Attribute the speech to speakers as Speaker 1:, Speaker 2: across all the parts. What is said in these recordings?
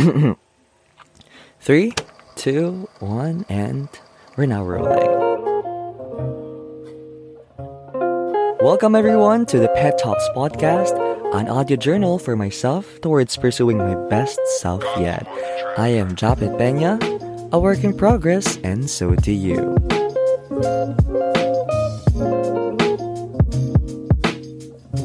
Speaker 1: Three, two, one, and we're now rolling. Welcome everyone to the Pet Talks podcast, an audio journal for myself towards pursuing my best self yet. I am Japet Peña, a work in progress, and so do you.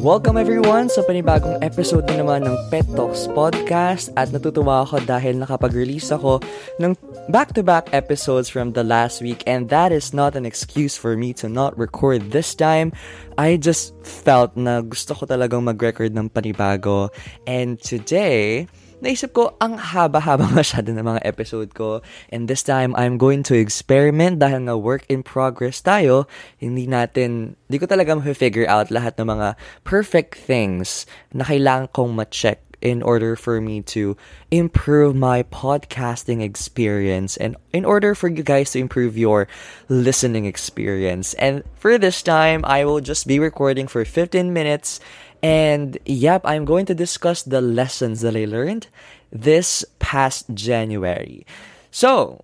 Speaker 1: Welcome everyone sa panibagong episode na naman ng Pet Talks Podcast. At natutuwa ako dahil nakapag-release ako ng back-to-back episodes from the last week. And that is not an excuse for me to not record this time. I just felt na gusto ko talagang mag-record ng panibago. And today, naisip ko, ang haba-haba masyado ng mga episode ko. And this time, I'm going to experiment dahil nga work in progress tayo. Hindi natin, di ko talaga ma-figure out lahat ng mga perfect things na kailangan kong ma-check in order for me to improve my podcasting experience and in order for you guys to improve your listening experience. And for this time, I will just be recording for 15 minutes and yep, I'm going to discuss the lessons that I learned this past January. So,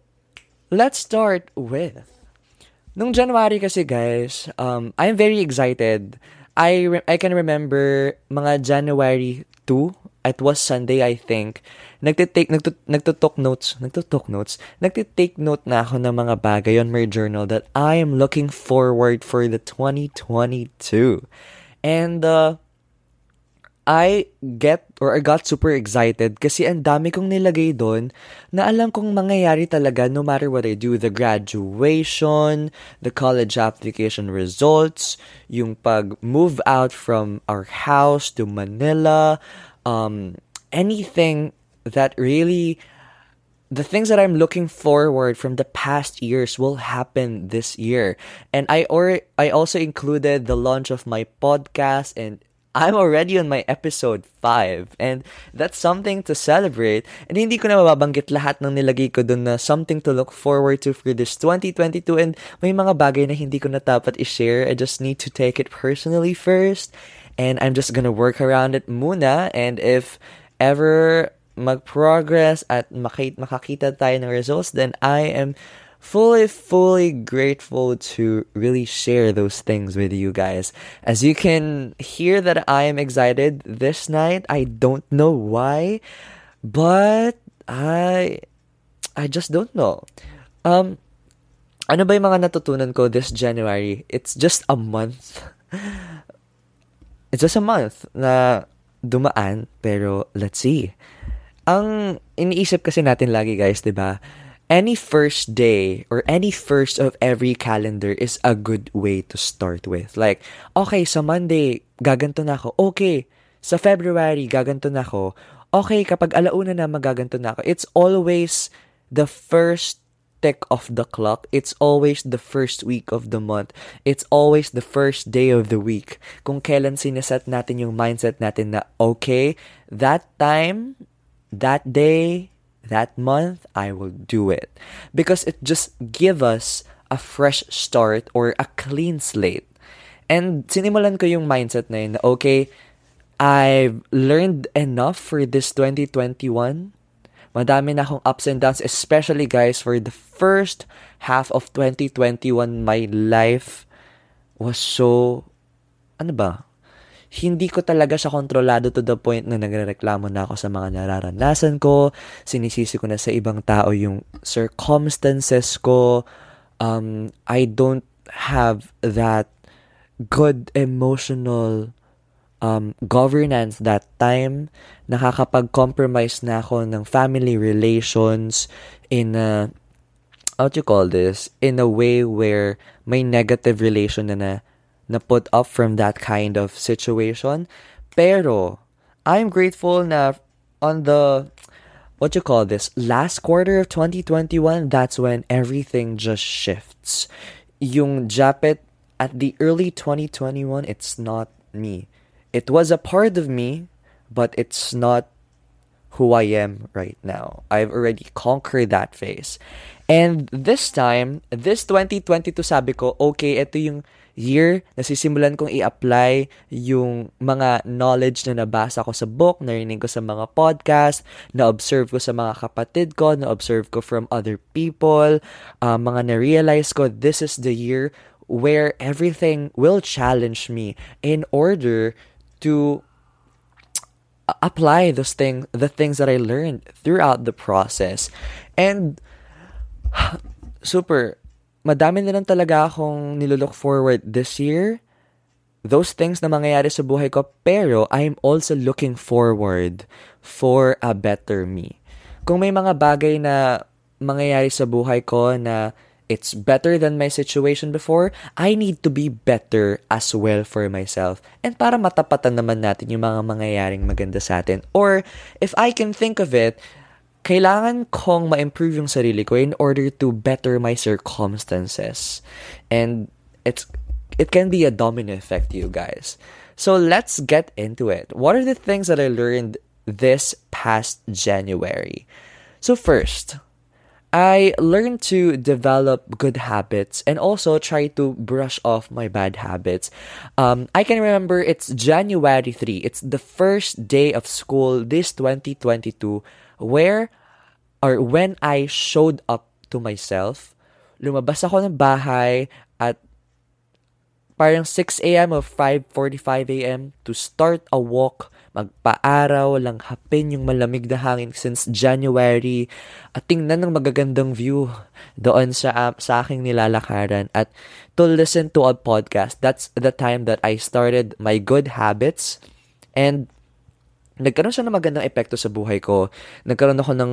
Speaker 1: let's start with Nung January kasi guys, um, I'm very excited. I re- I can remember mga January 2, it was Sunday I think. Nagtitake nagtut nagtutok notes, nagtutok notes. Nagtitake note na ako ng mga bagay on my journal that I am looking forward for the 2022. And uh, I get or I got super excited kasi ang dami kong nilagay doon na alam kong mangyayari talaga no matter what I do. The graduation, the college application results, yung pag-move out from our house to Manila, um, anything that really the things that I'm looking forward from the past years will happen this year. And I or I also included the launch of my podcast and I'm already on my episode 5 and that's something to celebrate. And hindi ko na mababanggit lahat ng nilagay ko dun na something to look forward to for this 2022 and may mga bagay na hindi ko na dapat i-share. I just need to take it personally first. And I'm just gonna work around it muna. And if ever mag-progress at makakita tayo ng results then I am fully, fully grateful to really share those things with you guys. As you can hear that I am excited this night. I don't know why, but I I just don't know. Um ano ba yung mga natutunan ko this January? It's just a month. It's just a month na dumaan, pero let's see. Ang iniisip kasi natin lagi guys, 'di ba? Any first day or any first of every calendar is a good way to start with. Like, okay, sa Monday, gaganto na ako. Okay, sa February, gaganto na ako. Okay, kapag alauna na, magaganto na ako. It's always the first tick of the clock. It's always the first week of the month. It's always the first day of the week. Kung kailan sineset natin yung mindset natin na, okay, that time, that day, that month, I will do it. Because it just give us a fresh start or a clean slate. And sinimulan ko yung mindset na yun okay, I've learned enough for this 2021. Madami na akong ups and downs, especially guys, for the first half of 2021, my life was so, ano ba? Hindi ko talaga siya kontrolado to the point na nagrereklamo na ako sa mga nararanasan ko, sinisisi ko na sa ibang tao yung circumstances ko, um, I don't have that good emotional um, governance that time. Nakakapag-compromise na ako ng family relations in a, how do you call this? In a way where may negative relation na na na put up from that kind of situation. Pero, I'm grateful na on the, what you call this, last quarter of 2021, that's when everything just shifts. Yung Japet at the early 2021, it's not me. It was a part of me, but it's not who I am right now. I've already conquered that phase. And this time, this 2022 sabi ko, okay, ito yung year, nasisimulan kong i-apply yung mga knowledge na nabasa ko sa book, narinig ko sa mga podcast, na-observe ko sa mga kapatid ko, na-observe ko from other people, uh, mga na-realize ko, this is the year where everything will challenge me in order to apply those things the things that I learned throughout the process. And super madami na lang talaga akong nilook forward this year those things na mangyayari sa buhay ko pero I'm also looking forward for a better me kung may mga bagay na mangyayari sa buhay ko na it's better than my situation before, I need to be better as well for myself. And para matapatan naman natin yung mga mangyayaring maganda sa atin. Or, if I can think of it, kailangan kong ma-improve yung sarili ko in order to better my circumstances. And it's it can be a domino effect, you guys. So let's get into it. What are the things that I learned this past January? So first, I learned to develop good habits and also try to brush off my bad habits. Um, I can remember it's January 3. It's the first day of school this 2022 where or when I showed up to myself. Lumabas ako ng bahay at parang 6 a.m. or 5.45 a.m. to start a walk magpaaraw, lang hapin yung malamig na hangin since January, at tingnan ng magagandang view doon sa, uh, sa aking nilalakaran, at to listen to a podcast. That's the time that I started my good habits, and nagkaroon siya ng magandang epekto sa buhay ko. Nagkaroon ako ng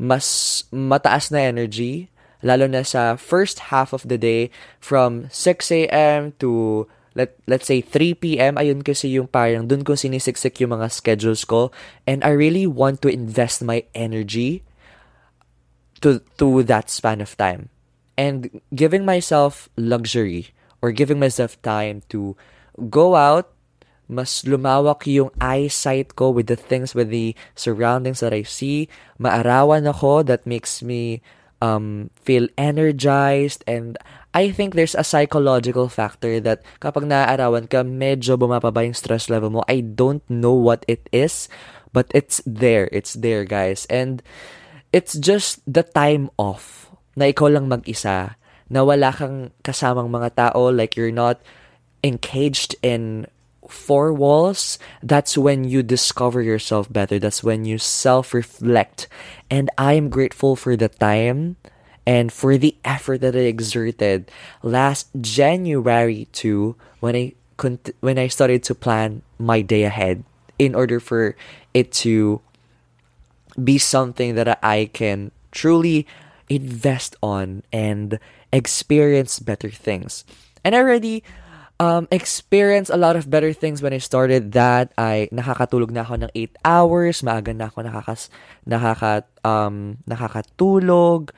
Speaker 1: mas mataas na energy, lalo na sa first half of the day from 6 a.m. to let let's say 3 p.m. ayun kasi yung parang dun ko sinisiksik yung mga schedules ko and I really want to invest my energy to to that span of time and giving myself luxury or giving myself time to go out mas lumawak yung eyesight ko with the things with the surroundings that I see maarawan ako that makes me um, feel energized and I think there's a psychological factor that kapag naaarawan ka, medyo bumababa yung stress level mo. I don't know what it is, but it's there. It's there, guys. And it's just the time off na ikaw lang mag-isa, na wala kang kasamang mga tao, like you're not engaged in four walls, that's when you discover yourself better. That's when you self reflect. And I'm grateful for the time and for the effort that I exerted last January to when I when I started to plan my day ahead in order for it to be something that I can truly invest on and experience better things. And I already um, experience a lot of better things when I started that. I nakakatulog na ako ng 8 hours, maaga na ako nakakas, nakaka, um, nakakatulog,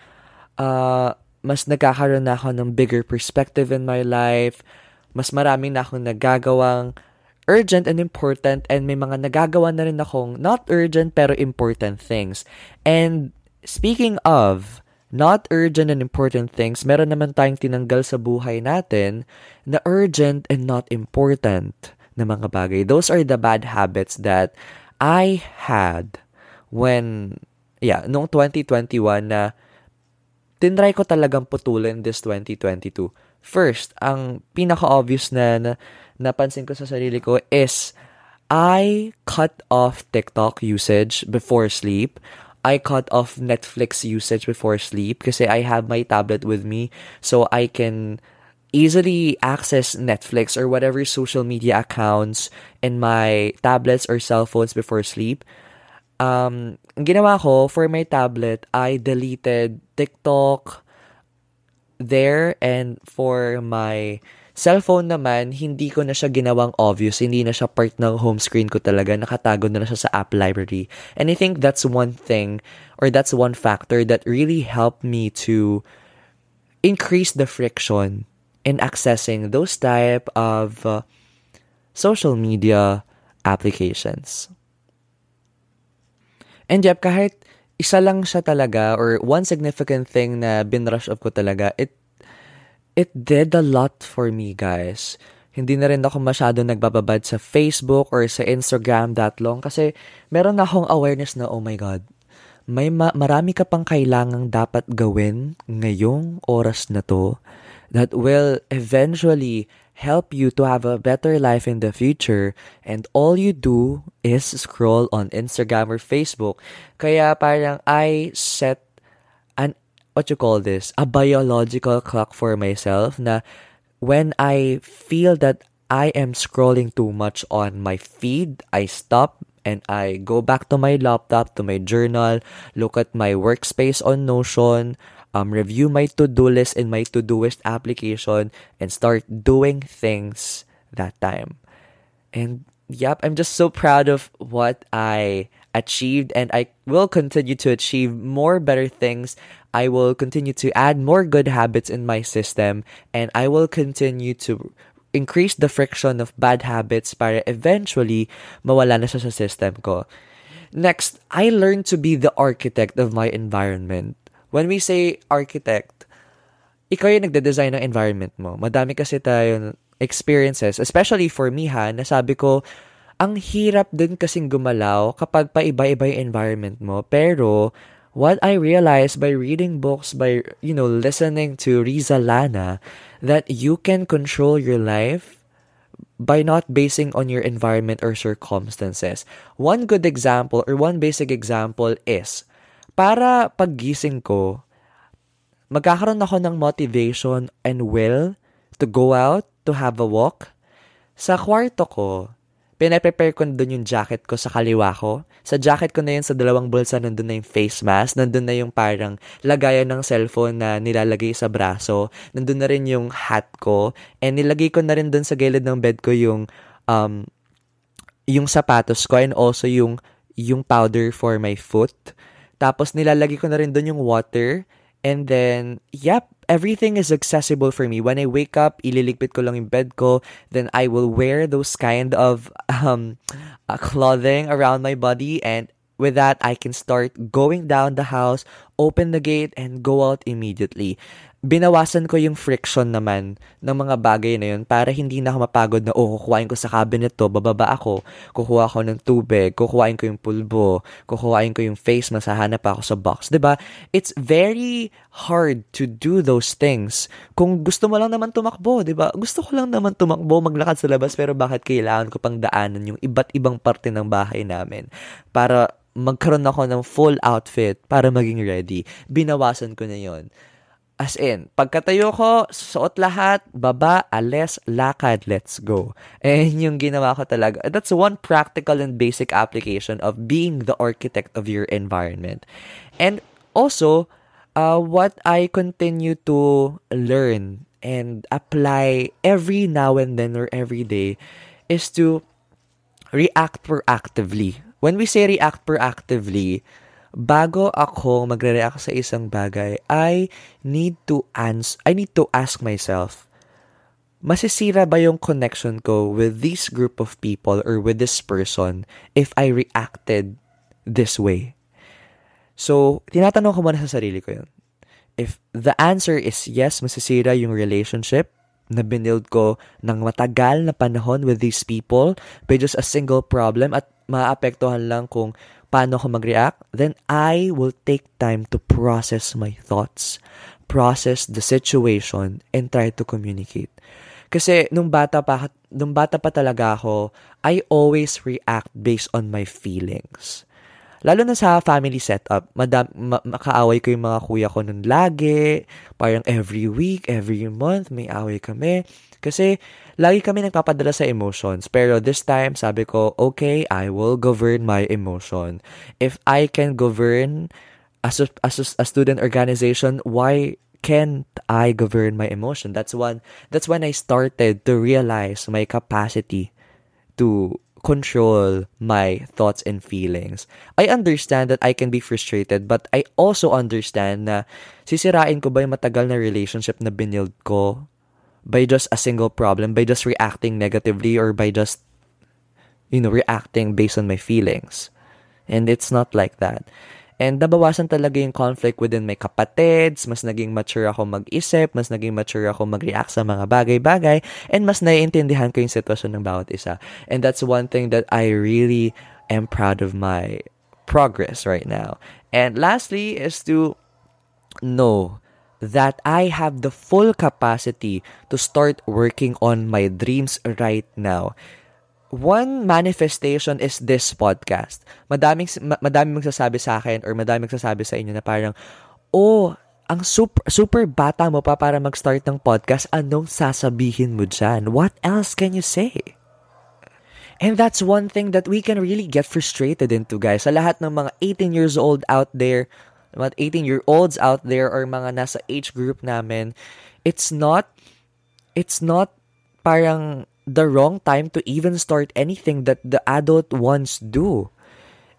Speaker 1: uh, mas nagkakaroon na ako ng bigger perspective in my life, mas marami na akong nagagawang urgent and important and may mga nagagawa na rin akong not urgent pero important things. And speaking of, not urgent and important things, meron naman tayong tinanggal sa buhay natin na urgent and not important na mga bagay. Those are the bad habits that I had when, yeah, noong 2021 na tinry ko talagang putulin this 2022. First, ang pinaka-obvious na, na napansin ko sa sarili ko is I cut off TikTok usage before sleep. I cut off Netflix usage before sleep because I have my tablet with me so I can easily access Netflix or whatever social media accounts in my tablets or cell phones before sleep. Um, ginawa ko for my tablet, I deleted TikTok there and for my Cellphone naman, hindi ko na siya ginawang obvious. Hindi na siya part ng home screen ko talaga. Nakatago na, na siya sa app library. And I think that's one thing or that's one factor that really helped me to increase the friction in accessing those type of uh, social media applications. And yep, kahit isa lang siya talaga or one significant thing na binrush up ko talaga, it it did a lot for me, guys. Hindi na rin ako masyado nagbababad sa Facebook or sa Instagram that long kasi meron na akong awareness na, oh my God, may ma- marami ka pang kailangang dapat gawin ngayong oras na to that will eventually help you to have a better life in the future and all you do is scroll on Instagram or Facebook. Kaya parang I set what you call this, a biological clock for myself na when I feel that I am scrolling too much on my feed, I stop and I go back to my laptop, to my journal, look at my workspace on Notion, um, review my to-do list in my Todoist application and start doing things that time. And yep, I'm just so proud of what I achieved and I will continue to achieve more better things. I will continue to add more good habits in my system and I will continue to increase the friction of bad habits para eventually mawala na siya sa system ko. Next, I learned to be the architect of my environment. when we say architect, ikaw yung nagde-design ng environment mo. Madami kasi tayo experiences, especially for me ha, nasabi ko, ang hirap din kasing gumalaw kapag paiba-iba yung environment mo. Pero, what I realized by reading books, by, you know, listening to Riza Lana, that you can control your life by not basing on your environment or circumstances. One good example or one basic example is, para paggising ko, magkakaroon ako ng motivation and will to go out, to have a walk. Sa kwarto ko, pinaprepare ko doon yung jacket ko sa kaliwa ko. Sa jacket ko na yun, sa dalawang bulsa, nandun na yung face mask. Nandun na yung parang lagayan ng cellphone na nilalagay sa braso. Nandun na rin yung hat ko. And nilagay ko na rin doon sa gilid ng bed ko yung, um, yung sapatos ko and also yung, yung powder for my foot. Tapos nilalagay ko na rin doon yung water. And then, yep, everything is accessible for me. When I wake up, ililigpit ko lang yung bed ko. Then I will wear those kind of um, uh, clothing around my body. And with that, I can start going down the house, open the gate, and go out immediately binawasan ko yung friction naman ng mga bagay na yun para hindi na ako mapagod na, oh, kukuhain ko sa cabinet to, bababa ako, kukuha ako ng tubig, kukuhain ko yung pulbo, kukuhain ko yung face mask, hahanap ako sa box. ba diba? It's very hard to do those things. Kung gusto mo lang naman tumakbo, ba diba? Gusto ko lang naman tumakbo, maglakad sa labas, pero bakit kailangan ko pang daanan yung iba't ibang parte ng bahay namin para magkaroon ako ng full outfit para maging ready. Binawasan ko na yon As in, pagkatayo ko, suot lahat, baba, alis, lakad, let's go. And yung ginawa ko talaga. That's one practical and basic application of being the architect of your environment. And also, uh, what I continue to learn and apply every now and then or every day is to react proactively. When we say react proactively, bago ako magre-react sa isang bagay, I need to ans I need to ask myself, masisira ba yung connection ko with this group of people or with this person if I reacted this way? So, tinatanong ko muna sa sarili ko yun. If the answer is yes, masisira yung relationship na binild ko ng matagal na panahon with these people by just a single problem at maapektuhan lang kung paano ako mag-react, then I will take time to process my thoughts, process the situation, and try to communicate. Kasi nung bata pa, nung bata pa talaga ako, I always react based on my feelings. Lalo na sa family setup, madam, ma- makaaway ko yung mga kuya ko nun lagi, parang every week, every month, may away kami. Kasi lagi kami nagpapadala sa emotions. Pero this time, sabi ko, okay, I will govern my emotion. If I can govern as a, as a, a student organization, why can't I govern my emotion? That's one that's when I started to realize my capacity to control my thoughts and feelings. I understand that I can be frustrated, but I also understand na sisirain ko ba yung matagal na relationship na binild ko by just a single problem, by just reacting negatively or by just, you know, reacting based on my feelings. And it's not like that. And nabawasan talaga yung conflict within my kapatids, mas naging mature ako mag-isip, mas naging mature ako mag-react sa mga bagay-bagay, and mas naiintindihan ko yung sitwasyon ng bawat isa. And that's one thing that I really am proud of my progress right now. And lastly is to know that I have the full capacity to start working on my dreams right now one manifestation is this podcast. Madaming madaming magsasabi sa akin or madaming magsasabi sa inyo na parang oh, ang super super bata mo pa para mag-start ng podcast, anong sasabihin mo diyan? What else can you say? And that's one thing that we can really get frustrated into, guys. Sa lahat ng mga 18 years old out there, mga 18 year olds out there or mga nasa age group namin, it's not it's not parang the wrong time to even start anything that the adult ones do.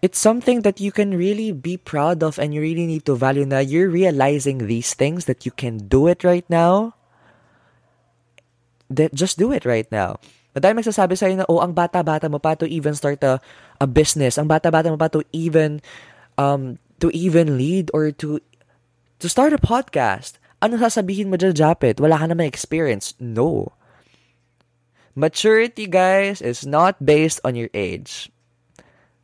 Speaker 1: It's something that you can really be proud of and you really need to value now. you're realizing these things that you can do it right now. That just do it right now. Madami magsasabi sa'yo na, oh, ang bata-bata mo pa to even start a, a business. Ang bata-bata mo pa to even, um, to even lead or to, to start a podcast. Ano sasabihin mo dyan, Japet? Wala ka naman experience. No. Maturity, guys, is not based on your age.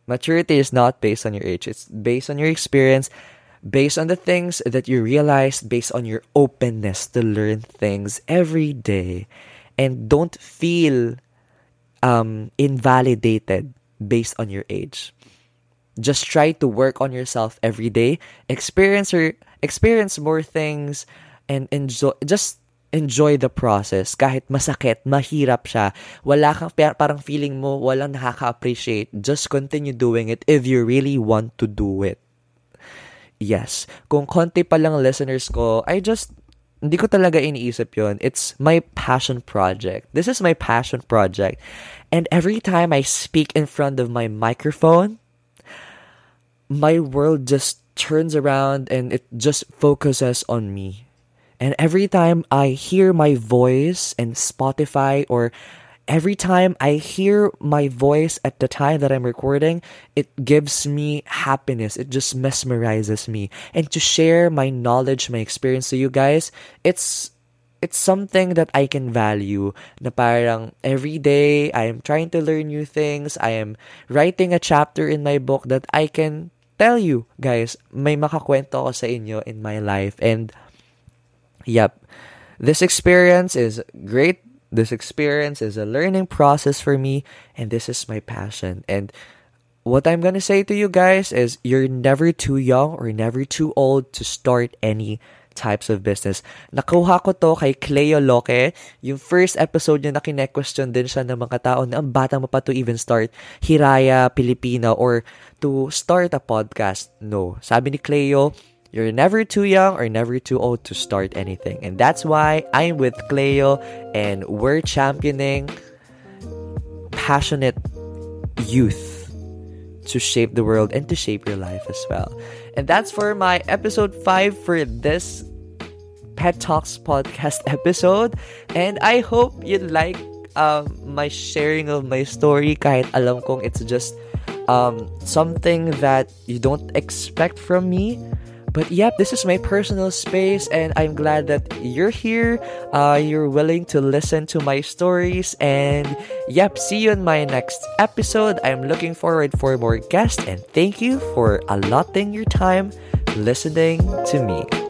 Speaker 1: Maturity is not based on your age. It's based on your experience, based on the things that you realize, based on your openness to learn things every day. And don't feel um, invalidated based on your age. Just try to work on yourself every day. Experience or experience more things and enjoy just enjoy the process. Kahit masakit, mahirap siya, wala kang, parang feeling mo, walang nakaka-appreciate. Just continue doing it if you really want to do it. Yes. Kung konti pa lang listeners ko, I just, hindi ko talaga iniisip yon. It's my passion project. This is my passion project. And every time I speak in front of my microphone, my world just turns around and it just focuses on me and every time I hear my voice in Spotify or every time I hear my voice at the time that I'm recording, it gives me happiness. It just mesmerizes me. And to share my knowledge, my experience to you guys, it's it's something that I can value. Na parang every day I am trying to learn new things. I am writing a chapter in my book that I can tell you guys, may makakwento ko sa inyo in my life and Yep. This experience is great. This experience is a learning process for me, and this is my passion. And what I'm gonna say to you guys is you're never too young or never too old to start any types of business. Nakuha ko to kay Cleo Loke. Yung first episode niya na kine-question din siya ng mga tao na ang bata mo pa to even start Hiraya Pilipino or to start a podcast. No. Sabi ni Cleo, You're never too young or never too old to start anything. And that's why I'm with Cleo and we're championing passionate youth to shape the world and to shape your life as well. And that's for my episode 5 for this Pet Talks podcast episode. And I hope you like um, my sharing of my story kahit alam kong it's just um, something that you don't expect from me but yep, this is my personal space, and I'm glad that you're here. Uh, you're willing to listen to my stories, and yep, see you in my next episode. I'm looking forward for more guests, and thank you for allotting your time listening to me.